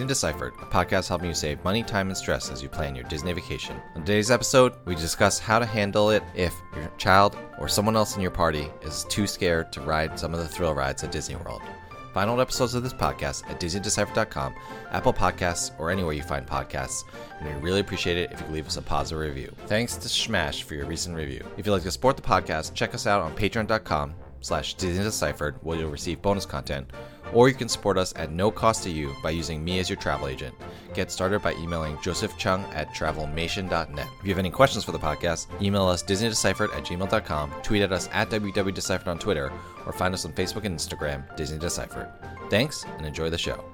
Disney Deciphered, a podcast helping you save money, time, and stress as you plan your Disney vacation. On today's episode, we discuss how to handle it if your child or someone else in your party is too scared to ride some of the thrill rides at Disney World. Find all episodes of this podcast at DisneyDeciphered.com, Apple Podcasts, or anywhere you find podcasts. And we really appreciate it if you leave us a positive review. Thanks to Smash for your recent review. If you'd like to support the podcast, check us out on patreon.com slash Disney Deciphered, where you'll receive bonus content, or you can support us at no cost to you by using me as your travel agent. Get started by emailing Joseph Cheung at travelmation.net. If you have any questions for the podcast, email us DisneyDeciphered at gmail.com, tweet at us at WWDeciphered on Twitter, or find us on Facebook and Instagram, Disney Deciphered. Thanks, and enjoy the show.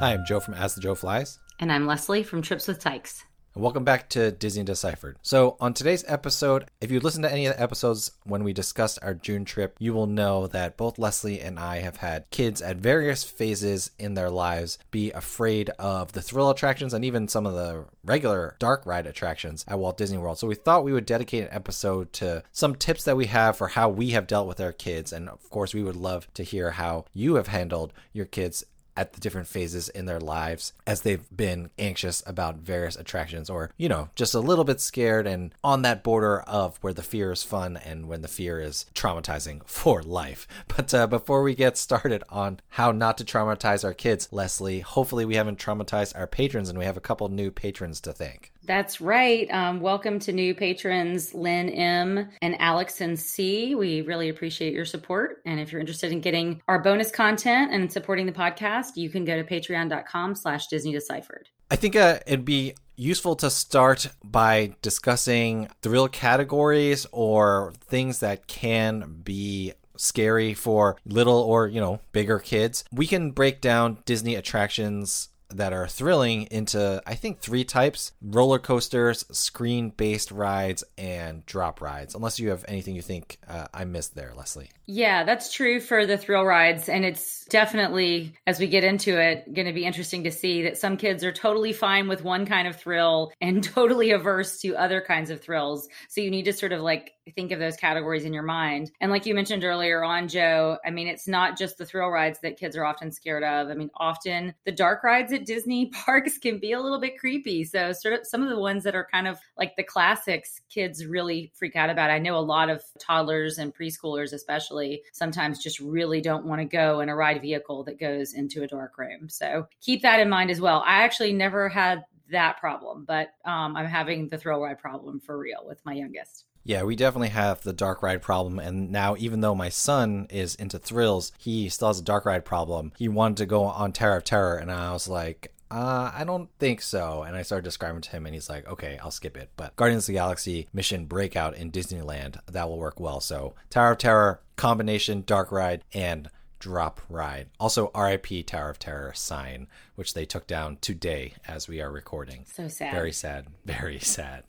Hi, I'm Joe from As the Joe Flies. And I'm Leslie from Trips with Tykes. Welcome back to Disney Deciphered. So, on today's episode, if you listen to any of the episodes when we discussed our June trip, you will know that both Leslie and I have had kids at various phases in their lives be afraid of the thrill attractions and even some of the regular dark ride attractions at Walt Disney World. So, we thought we would dedicate an episode to some tips that we have for how we have dealt with our kids. And of course, we would love to hear how you have handled your kids at the different phases in their lives as they've been anxious about various attractions or, you know, just a little bit scared and on that border of where the fear is fun and when the fear is traumatizing for life. But uh, before we get started on how not to traumatize our kids, Leslie, hopefully we haven't traumatized our patrons and we have a couple new patrons to thank. That's right. Um, welcome to new patrons Lynn M and Alex and C. We really appreciate your support. And if you're interested in getting our bonus content and supporting the podcast, you can go to patreon.com slash Disney Deciphered. I think uh, it'd be useful to start by discussing the real categories or things that can be scary for little or, you know, bigger kids. We can break down Disney attractions that are thrilling into I think three types: roller coasters, screen-based rides, and drop rides. Unless you have anything you think uh, I missed there, Leslie. Yeah, that's true for the thrill rides, and it's definitely as we get into it going to be interesting to see that some kids are totally fine with one kind of thrill and totally averse to other kinds of thrills. So you need to sort of like think of those categories in your mind. And like you mentioned earlier on, Joe, I mean, it's not just the thrill rides that kids are often scared of. I mean, often the dark rides at Disney parks can be a little bit creepy. So, sort of some of the ones that are kind of like the classics, kids really freak out about. I know a lot of toddlers and preschoolers, especially, sometimes just really don't want to go in a ride vehicle that goes into a dark room. So, keep that in mind as well. I actually never had that problem, but um, I'm having the thrill ride problem for real with my youngest. Yeah, we definitely have the dark ride problem. And now, even though my son is into thrills, he still has a dark ride problem. He wanted to go on Tower of Terror, and I was like, uh, I don't think so. And I started describing to him, and he's like, okay, I'll skip it. But Guardians of the Galaxy Mission Breakout in Disneyland, that will work well. So, Tower of Terror, combination, dark ride, and drop ride. Also, RIP Tower of Terror sign, which they took down today as we are recording. So sad. Very sad. Very sad.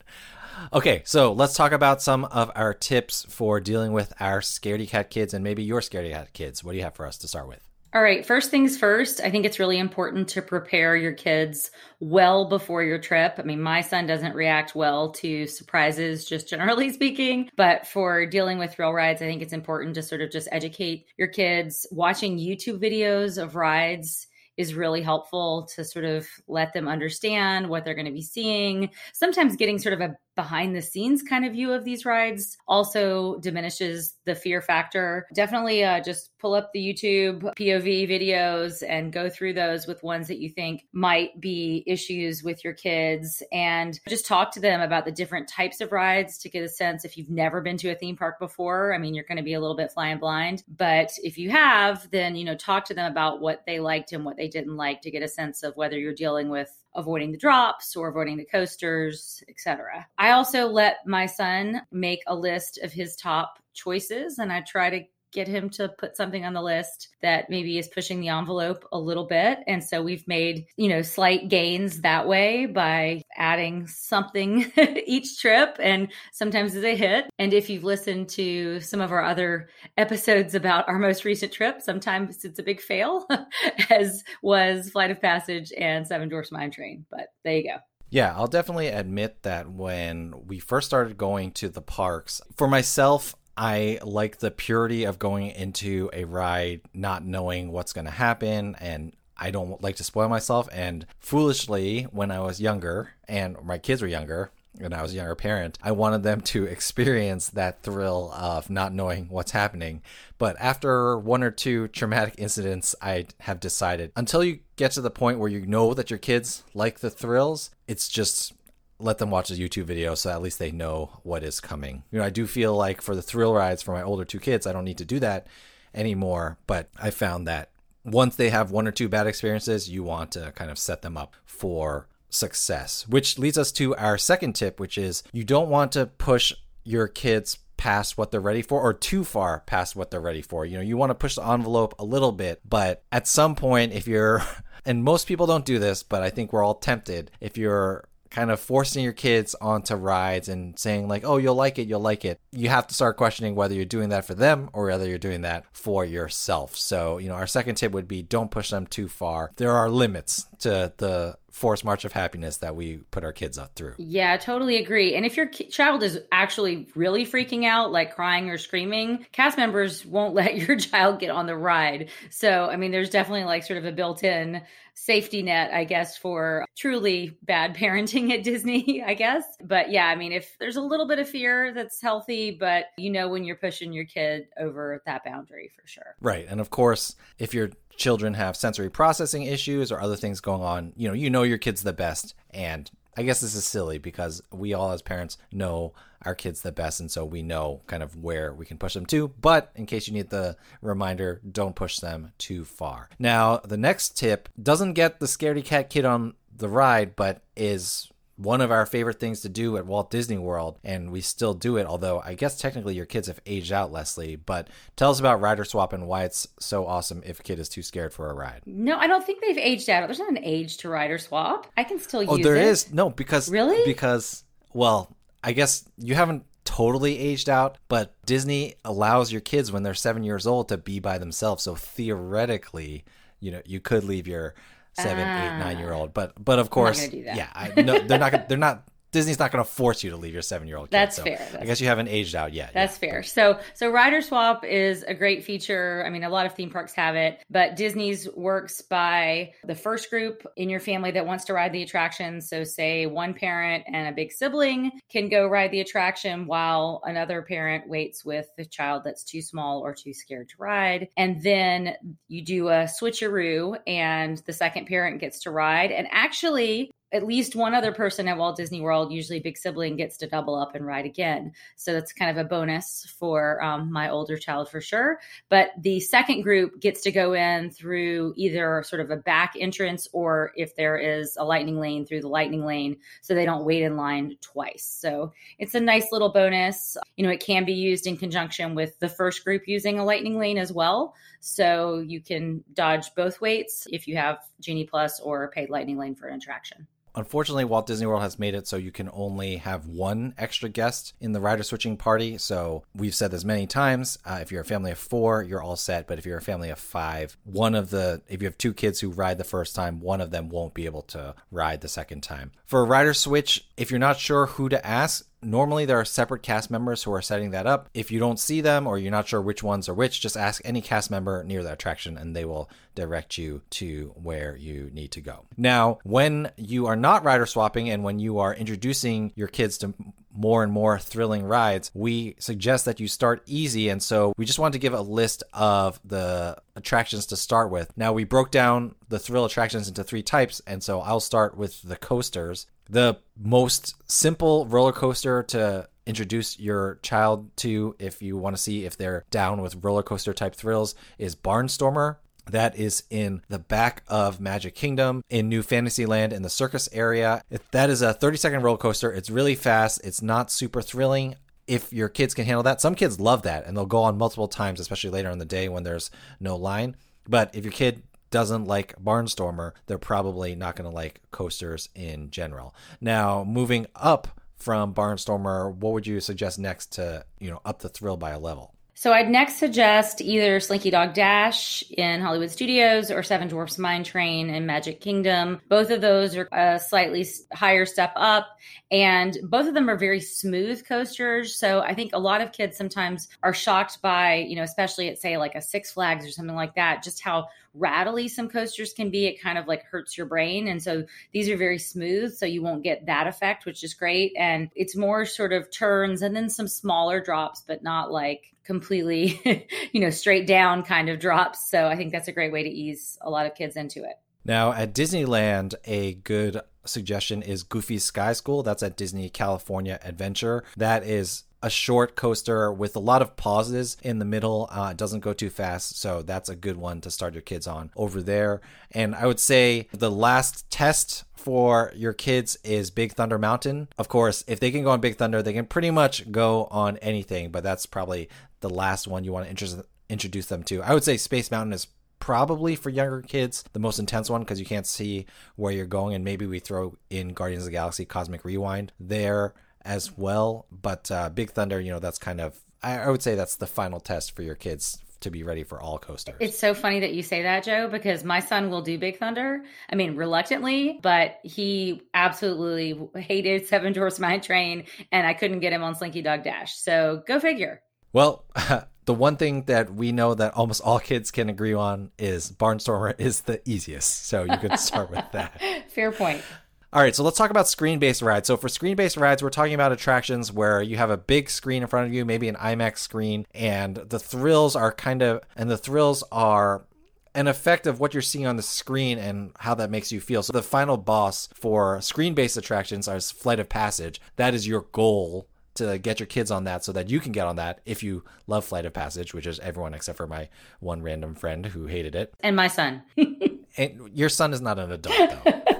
Okay, so let's talk about some of our tips for dealing with our scaredy cat kids and maybe your scaredy cat kids. What do you have for us to start with? All right, first things first, I think it's really important to prepare your kids well before your trip. I mean, my son doesn't react well to surprises, just generally speaking, but for dealing with thrill rides, I think it's important to sort of just educate your kids. Watching YouTube videos of rides is really helpful to sort of let them understand what they're going to be seeing. Sometimes getting sort of a behind the scenes kind of view of these rides also diminishes the fear factor. Definitely uh, just pull up the YouTube POV videos and go through those with ones that you think might be issues with your kids and just talk to them about the different types of rides to get a sense if you've never been to a theme park before. I mean, you're going to be a little bit flying blind, but if you have, then, you know, talk to them about what they liked and what they didn't like to get a sense of whether you're dealing with avoiding the drops or avoiding the coasters, etc. I also let my son make a list of his top choices and I try to get him to put something on the list that maybe is pushing the envelope a little bit. And so we've made, you know, slight gains that way by adding something each trip. And sometimes it's a hit. And if you've listened to some of our other episodes about our most recent trip, sometimes it's a big fail, as was Flight of Passage and Seven Dwarfs Mine Train. But there you go. Yeah, I'll definitely admit that when we first started going to the parks, for myself, I like the purity of going into a ride not knowing what's going to happen and I don't like to spoil myself. And foolishly, when I was younger and my kids were younger, and I was a younger parent, I wanted them to experience that thrill of not knowing what's happening. But after one or two traumatic incidents, I have decided until you get to the point where you know that your kids like the thrills, it's just let them watch a YouTube video so at least they know what is coming. You know, I do feel like for the thrill rides for my older two kids, I don't need to do that anymore. But I found that once they have one or two bad experiences, you want to kind of set them up for success. Which leads us to our second tip, which is you don't want to push your kids past what they're ready for or too far past what they're ready for. You know, you want to push the envelope a little bit, but at some point, if you're, and most people don't do this, but I think we're all tempted, if you're kind of forcing your kids onto rides and saying like oh you'll like it you'll like it. You have to start questioning whether you're doing that for them or whether you're doing that for yourself. So you know our second tip would be don't push them too far. There are limits to the forced march of happiness that we put our kids up through. Yeah, totally agree. And if your child is actually really freaking out, like crying or screaming, cast members won't let your child get on the ride. So, I mean, there's definitely like sort of a built in safety net, I guess, for truly bad parenting at Disney, I guess. But yeah, I mean, if there's a little bit of fear that's healthy, but you know when you're pushing your kid over that boundary for sure. Right. And of course, if your children have sensory processing issues or other things going on, you know, you know your kid's the best. And I guess this is silly because we all as parents know our kids the best. And so we know kind of where we can push them to. But in case you need the reminder don't push them too far. Now the next tip doesn't get the scaredy cat kid on the ride but is one of our favorite things to do at Walt Disney World, and we still do it. Although I guess technically your kids have aged out, Leslie. But tell us about rider swap and why it's so awesome if a kid is too scared for a ride. No, I don't think they've aged out. There's not an age to rider swap. I can still oh, use. Oh, there it. is no because really because well, I guess you haven't totally aged out, but Disney allows your kids when they're seven years old to be by themselves. So theoretically, you know, you could leave your seven, eight, nine year old. But but of course, yeah, I, no, they're not. They're not Disney's not going to force you to leave your seven year old kid. That's so fair. That's I guess you haven't aged out yet. That's yeah. fair. So so rider swap is a great feature. I mean, a lot of theme parks have it, but Disney's works by the first group in your family that wants to ride the attraction. So say one parent and a big sibling can go ride the attraction while another parent waits with the child that's too small or too scared to ride. And then you do a switcheroo and the second parent gets to ride. And actually, at least one other person at Walt Disney World, usually big sibling, gets to double up and ride again. So that's kind of a bonus for um, my older child for sure. But the second group gets to go in through either sort of a back entrance or if there is a lightning lane through the lightning lane so they don't wait in line twice. So it's a nice little bonus. You know, it can be used in conjunction with the first group using a lightning lane as well. So you can dodge both waits if you have Genie Plus or paid lightning lane for an attraction. Unfortunately, Walt Disney World has made it so you can only have one extra guest in the rider switching party. So we've said this many times. Uh, if you're a family of four, you're all set. But if you're a family of five, one of the, if you have two kids who ride the first time, one of them won't be able to ride the second time. For a rider switch, if you're not sure who to ask, Normally, there are separate cast members who are setting that up. If you don't see them or you're not sure which ones are which, just ask any cast member near the attraction and they will direct you to where you need to go. Now, when you are not rider swapping and when you are introducing your kids to more and more thrilling rides, we suggest that you start easy. And so we just wanted to give a list of the attractions to start with. Now, we broke down the thrill attractions into three types. And so I'll start with the coasters. The most simple roller coaster to introduce your child to if you want to see if they're down with roller coaster type thrills is Barnstormer. That is in the back of Magic Kingdom in New Fantasyland in the circus area. That is a 30 second roller coaster. It's really fast. It's not super thrilling if your kids can handle that. Some kids love that and they'll go on multiple times, especially later in the day when there's no line. But if your kid doesn't like Barnstormer, they're probably not going to like coasters in general. Now, moving up from Barnstormer, what would you suggest next to, you know, up the thrill by a level? So I'd next suggest either Slinky Dog Dash in Hollywood Studios or Seven Dwarfs Mine Train in Magic Kingdom. Both of those are a slightly higher step up, and both of them are very smooth coasters. So I think a lot of kids sometimes are shocked by, you know, especially at say like a Six Flags or something like that, just how rattly some coasters can be. It kind of like hurts your brain. And so these are very smooth, so you won't get that effect, which is great. And it's more sort of turns and then some smaller drops, but not like completely, you know, straight down kind of drops. So I think that's a great way to ease a lot of kids into it. Now, at Disneyland, a good suggestion is Goofy's Sky School. That's at Disney California Adventure. That is a short coaster with a lot of pauses in the middle. Uh, it doesn't go too fast, so that's a good one to start your kids on over there. And I would say the last test for your kids is Big Thunder Mountain. Of course, if they can go on Big Thunder, they can pretty much go on anything, but that's probably the last one you want to inter- introduce them to. I would say Space Mountain is probably for younger kids the most intense one because you can't see where you're going and maybe we throw in guardians of the galaxy cosmic rewind there as well but uh, big thunder you know that's kind of I, I would say that's the final test for your kids to be ready for all coasters. It's so funny that you say that, Joe, because my son will do Big Thunder. I mean, reluctantly, but he absolutely hated Seven Dwarfs Mine Train, and I couldn't get him on Slinky Dog Dash. So go figure. Well, the one thing that we know that almost all kids can agree on is Barnstormer is the easiest. So you could start with that. Fair point. All right, so let's talk about screen based rides. So, for screen based rides, we're talking about attractions where you have a big screen in front of you, maybe an IMAX screen, and the thrills are kind of, and the thrills are an effect of what you're seeing on the screen and how that makes you feel. So, the final boss for screen based attractions is Flight of Passage. That is your goal to get your kids on that so that you can get on that if you love Flight of Passage, which is everyone except for my one random friend who hated it. And my son. and your son is not an adult, though.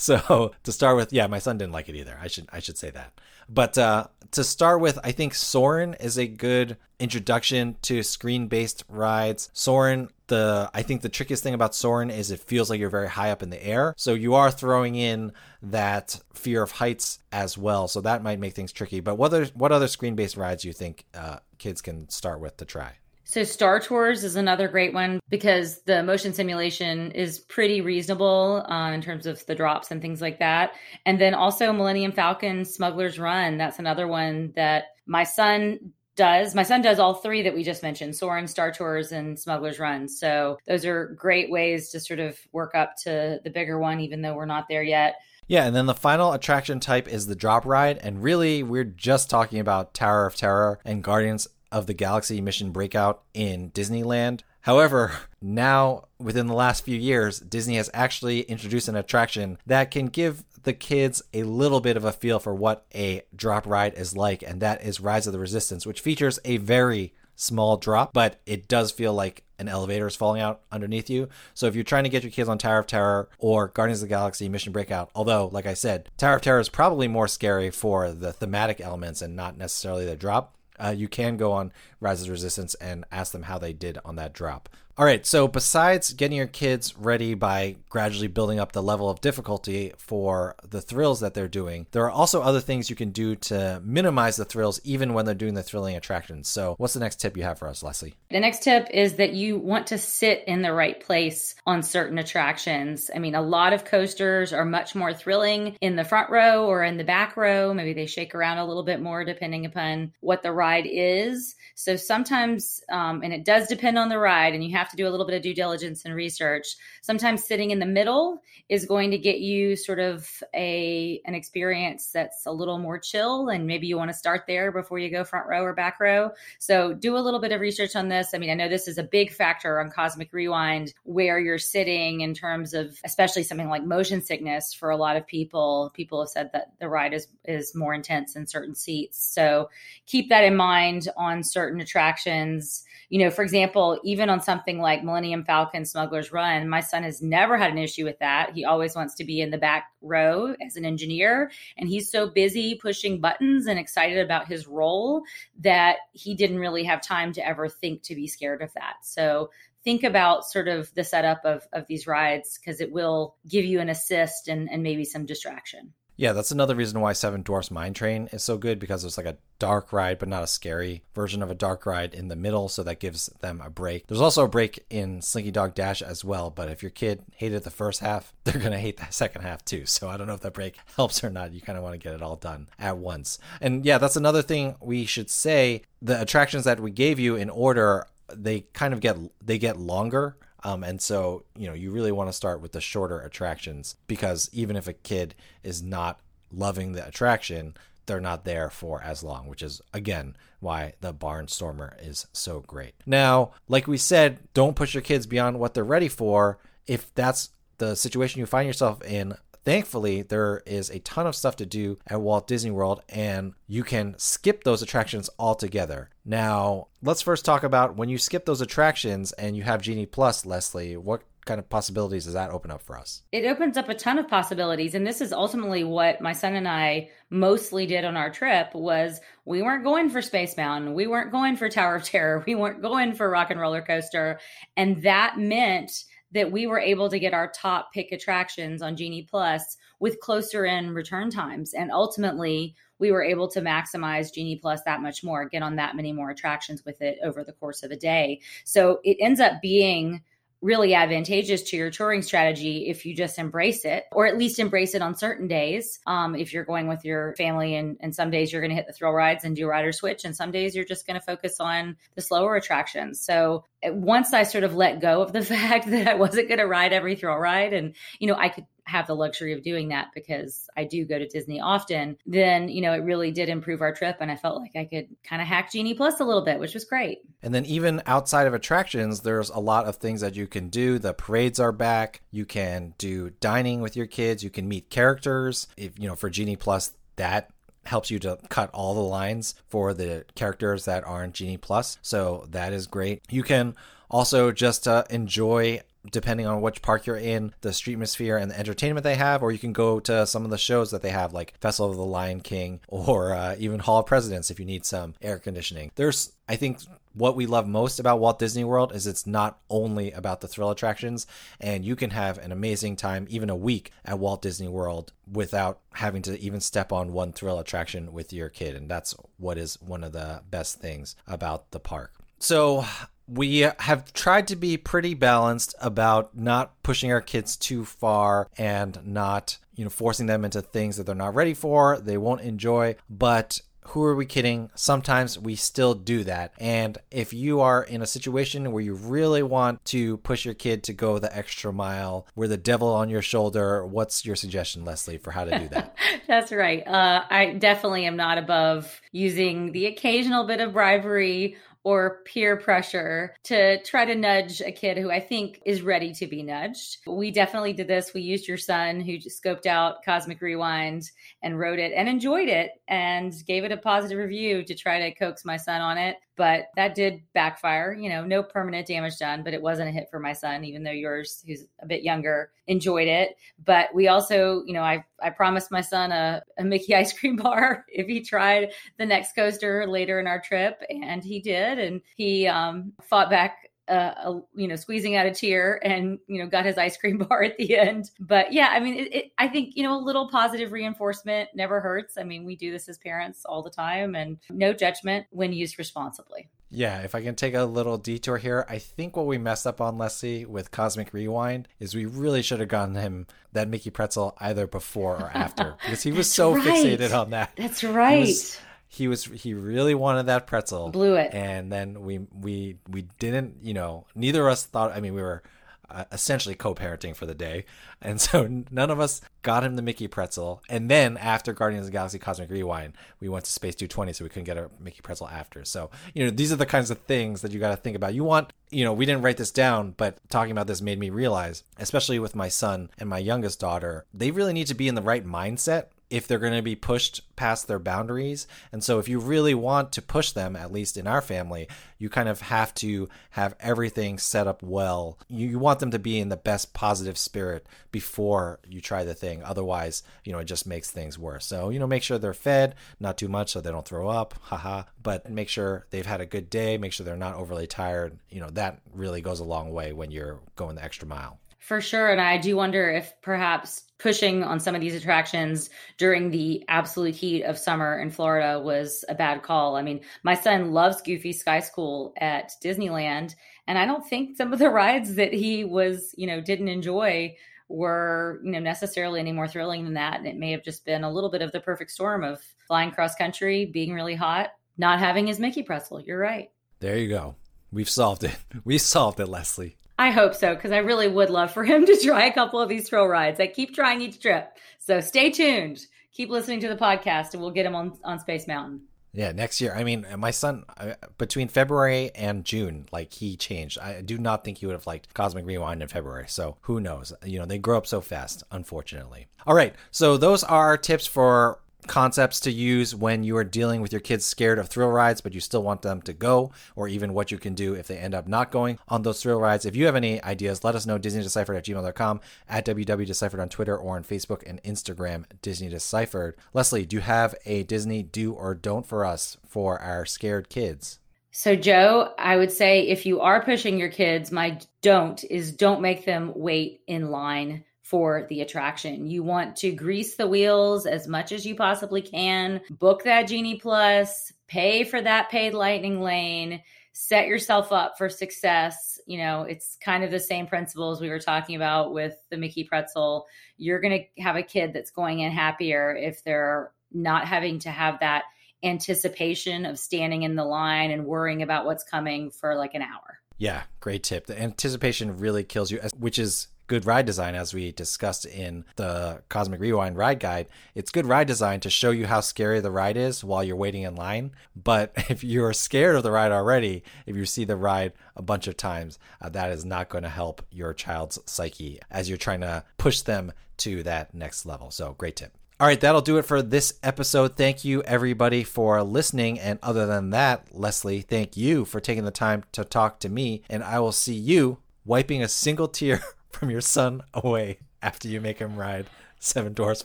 So to start with, yeah, my son didn't like it either. I should I should say that. But uh, to start with, I think Soarin' is a good introduction to screen-based rides. Soarin', the I think the trickiest thing about Soarin' is it feels like you're very high up in the air. So you are throwing in that fear of heights as well. So that might make things tricky. But what other what other screen-based rides do you think uh, kids can start with to try? So Star Tours is another great one because the motion simulation is pretty reasonable uh, in terms of the drops and things like that. And then also Millennium Falcon Smuggler's Run. That's another one that my son does. My son does all three that we just mentioned: Soarin', Star Tours, and Smuggler's Run. So those are great ways to sort of work up to the bigger one, even though we're not there yet. Yeah, and then the final attraction type is the drop ride. And really, we're just talking about Tower of Terror and Guardians of the Galaxy Mission Breakout in Disneyland. However, now within the last few years, Disney has actually introduced an attraction that can give the kids a little bit of a feel for what a drop ride is like, and that is Rise of the Resistance, which features a very small drop, but it does feel like an elevator is falling out underneath you. So if you're trying to get your kids on Tower of Terror or Guardians of the Galaxy Mission Breakout, although, like I said, Tower of Terror is probably more scary for the thematic elements and not necessarily the drop, uh, you can go on Rise of Resistance and ask them how they did on that drop. All right, so besides getting your kids ready by gradually building up the level of difficulty for the thrills that they're doing, there are also other things you can do to minimize the thrills even when they're doing the thrilling attractions. So, what's the next tip you have for us, Leslie? The next tip is that you want to sit in the right place on certain attractions. I mean, a lot of coasters are much more thrilling in the front row or in the back row. Maybe they shake around a little bit more depending upon what the ride is. So, sometimes, um, and it does depend on the ride, and you have to do a little bit of due diligence and research. Sometimes sitting in the middle is going to get you sort of a an experience that's a little more chill and maybe you want to start there before you go front row or back row. So do a little bit of research on this. I mean, I know this is a big factor on Cosmic Rewind where you're sitting in terms of especially something like motion sickness for a lot of people. People have said that the ride is is more intense in certain seats. So keep that in mind on certain attractions you know, for example, even on something like Millennium Falcon Smuggler's Run, my son has never had an issue with that. He always wants to be in the back row as an engineer. And he's so busy pushing buttons and excited about his role that he didn't really have time to ever think to be scared of that. So think about sort of the setup of, of these rides because it will give you an assist and, and maybe some distraction. Yeah, that's another reason why Seven Dwarfs Mine Train is so good because it's like a dark ride, but not a scary version of a dark ride in the middle, so that gives them a break. There's also a break in Slinky Dog Dash as well, but if your kid hated the first half, they're gonna hate the second half too. So I don't know if that break helps or not. You kind of want to get it all done at once. And yeah, that's another thing we should say. The attractions that we gave you in order, they kind of get they get longer. Um, and so, you know, you really want to start with the shorter attractions because even if a kid is not loving the attraction, they're not there for as long, which is again why the Barnstormer is so great. Now, like we said, don't push your kids beyond what they're ready for. If that's the situation you find yourself in, thankfully there is a ton of stuff to do at Walt Disney World and you can skip those attractions altogether. Now, let's first talk about when you skip those attractions and you have Genie Plus, Leslie, what kind of possibilities does that open up for us? It opens up a ton of possibilities and this is ultimately what my son and I mostly did on our trip was we weren't going for Space Mountain, we weren't going for Tower of Terror, we weren't going for Rock and Roller Coaster and that meant that we were able to get our top pick attractions on Genie Plus with closer in return times. And ultimately, we were able to maximize Genie Plus that much more, get on that many more attractions with it over the course of a day. So it ends up being really advantageous to your touring strategy if you just embrace it or at least embrace it on certain days. Um, if you're going with your family and, and some days you're going to hit the thrill rides and do rider switch and some days you're just going to focus on the slower attractions. So uh, once i sort of let go of the fact that i wasn't going to ride every thrill ride and you know i could have the luxury of doing that because I do go to Disney often, then, you know, it really did improve our trip. And I felt like I could kind of hack Genie Plus a little bit, which was great. And then even outside of attractions, there's a lot of things that you can do. The parades are back. You can do dining with your kids. You can meet characters. If, you know, for Genie Plus, that helps you to cut all the lines for the characters that aren't Genie Plus. So that is great. You can also just uh, enjoy depending on which park you're in, the streetmosphere and the entertainment they have, or you can go to some of the shows that they have, like Festival of the Lion King or uh, even Hall of Presidents if you need some air conditioning. There's, I think, what we love most about Walt Disney World is it's not only about the thrill attractions, and you can have an amazing time, even a week at Walt Disney World, without having to even step on one thrill attraction with your kid. And that's what is one of the best things about the park. So, we have tried to be pretty balanced about not pushing our kids too far and not you know forcing them into things that they're not ready for they won't enjoy but who are we kidding? Sometimes we still do that. And if you are in a situation where you really want to push your kid to go the extra mile, where the devil on your shoulder, what's your suggestion, Leslie, for how to do that? That's right. Uh, I definitely am not above using the occasional bit of bribery or peer pressure to try to nudge a kid who I think is ready to be nudged. We definitely did this. We used your son who just scoped out Cosmic Rewind and rode it and enjoyed it and gave it a positive review to try to coax my son on it but that did backfire. You know, no permanent damage done, but it wasn't a hit for my son, even though yours, who's a bit younger, enjoyed it. But we also, you know, I I promised my son a, a Mickey ice cream bar if he tried the next coaster later in our trip, and he did, and he um, fought back uh, a, you know, squeezing out a tear and, you know, got his ice cream bar at the end. But yeah, I mean, it, it, I think, you know, a little positive reinforcement never hurts. I mean, we do this as parents all the time and no judgment when used responsibly. Yeah, if I can take a little detour here, I think what we messed up on Leslie with Cosmic Rewind is we really should have gotten him that Mickey pretzel either before or after because he was so right. fixated on that. That's right he was he was he really wanted that pretzel. Blew it. And then we we we didn't you know neither of us thought i mean we were uh, essentially co-parenting for the day. And so none of us got him the mickey pretzel. And then after guardians of the galaxy cosmic rewind we went to space 220 so we couldn't get a mickey pretzel after. So you know these are the kinds of things that you got to think about. You want you know we didn't write this down but talking about this made me realize especially with my son and my youngest daughter they really need to be in the right mindset if they're going to be pushed past their boundaries. And so, if you really want to push them, at least in our family, you kind of have to have everything set up well. You, you want them to be in the best positive spirit before you try the thing. Otherwise, you know, it just makes things worse. So, you know, make sure they're fed, not too much so they don't throw up, haha, but make sure they've had a good day, make sure they're not overly tired. You know, that really goes a long way when you're going the extra mile For sure. And I do wonder if perhaps pushing on some of these attractions during the absolute heat of summer in Florida was a bad call. I mean, my son loves Goofy Sky School at Disneyland, and I don't think some of the rides that he was, you know, didn't enjoy were, you know, necessarily any more thrilling than that. And it may have just been a little bit of the perfect storm of flying cross country, being really hot, not having his Mickey pretzel. You're right. There you go. We've solved it. We solved it, Leslie. I hope so, because I really would love for him to try a couple of these thrill rides. I keep trying each trip. So stay tuned. Keep listening to the podcast, and we'll get him on, on Space Mountain. Yeah, next year. I mean, my son, uh, between February and June, like he changed. I do not think he would have liked Cosmic Rewind in February. So who knows? You know, they grow up so fast, unfortunately. All right. So those are tips for concepts to use when you are dealing with your kids scared of thrill rides, but you still want them to go, or even what you can do if they end up not going on those thrill rides. If you have any ideas, let us know. DisneyDeciphered at gmail.com, at WWDeciphered on Twitter, or on Facebook and Instagram, Disney Deciphered. Leslie, do you have a Disney do or don't for us for our scared kids? So, Joe, I would say if you are pushing your kids, my don't is don't make them wait in line for the attraction. You want to grease the wheels as much as you possibly can, book that Genie Plus, pay for that paid lightning lane, set yourself up for success. You know, it's kind of the same principles we were talking about with the Mickey pretzel. You're going to have a kid that's going in happier if they're not having to have that anticipation of standing in the line and worrying about what's coming for like an hour. Yeah, great tip. The anticipation really kills you, which is good ride design, as we discussed in the Cosmic Rewind ride guide. It's good ride design to show you how scary the ride is while you're waiting in line. But if you're scared of the ride already, if you see the ride a bunch of times, uh, that is not going to help your child's psyche as you're trying to push them to that next level. So, great tip. All right, that'll do it for this episode. Thank you, everybody, for listening. And other than that, Leslie, thank you for taking the time to talk to me. And I will see you wiping a single tear from your son away after you make him ride Seven Dwarfs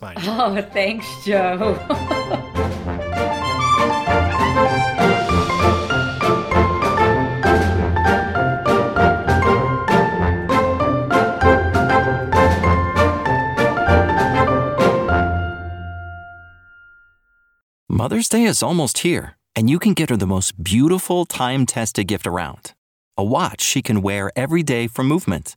Mine. Oh, thanks, Joe. Mother's Day is almost here, and you can get her the most beautiful time tested gift around a watch she can wear every day for movement.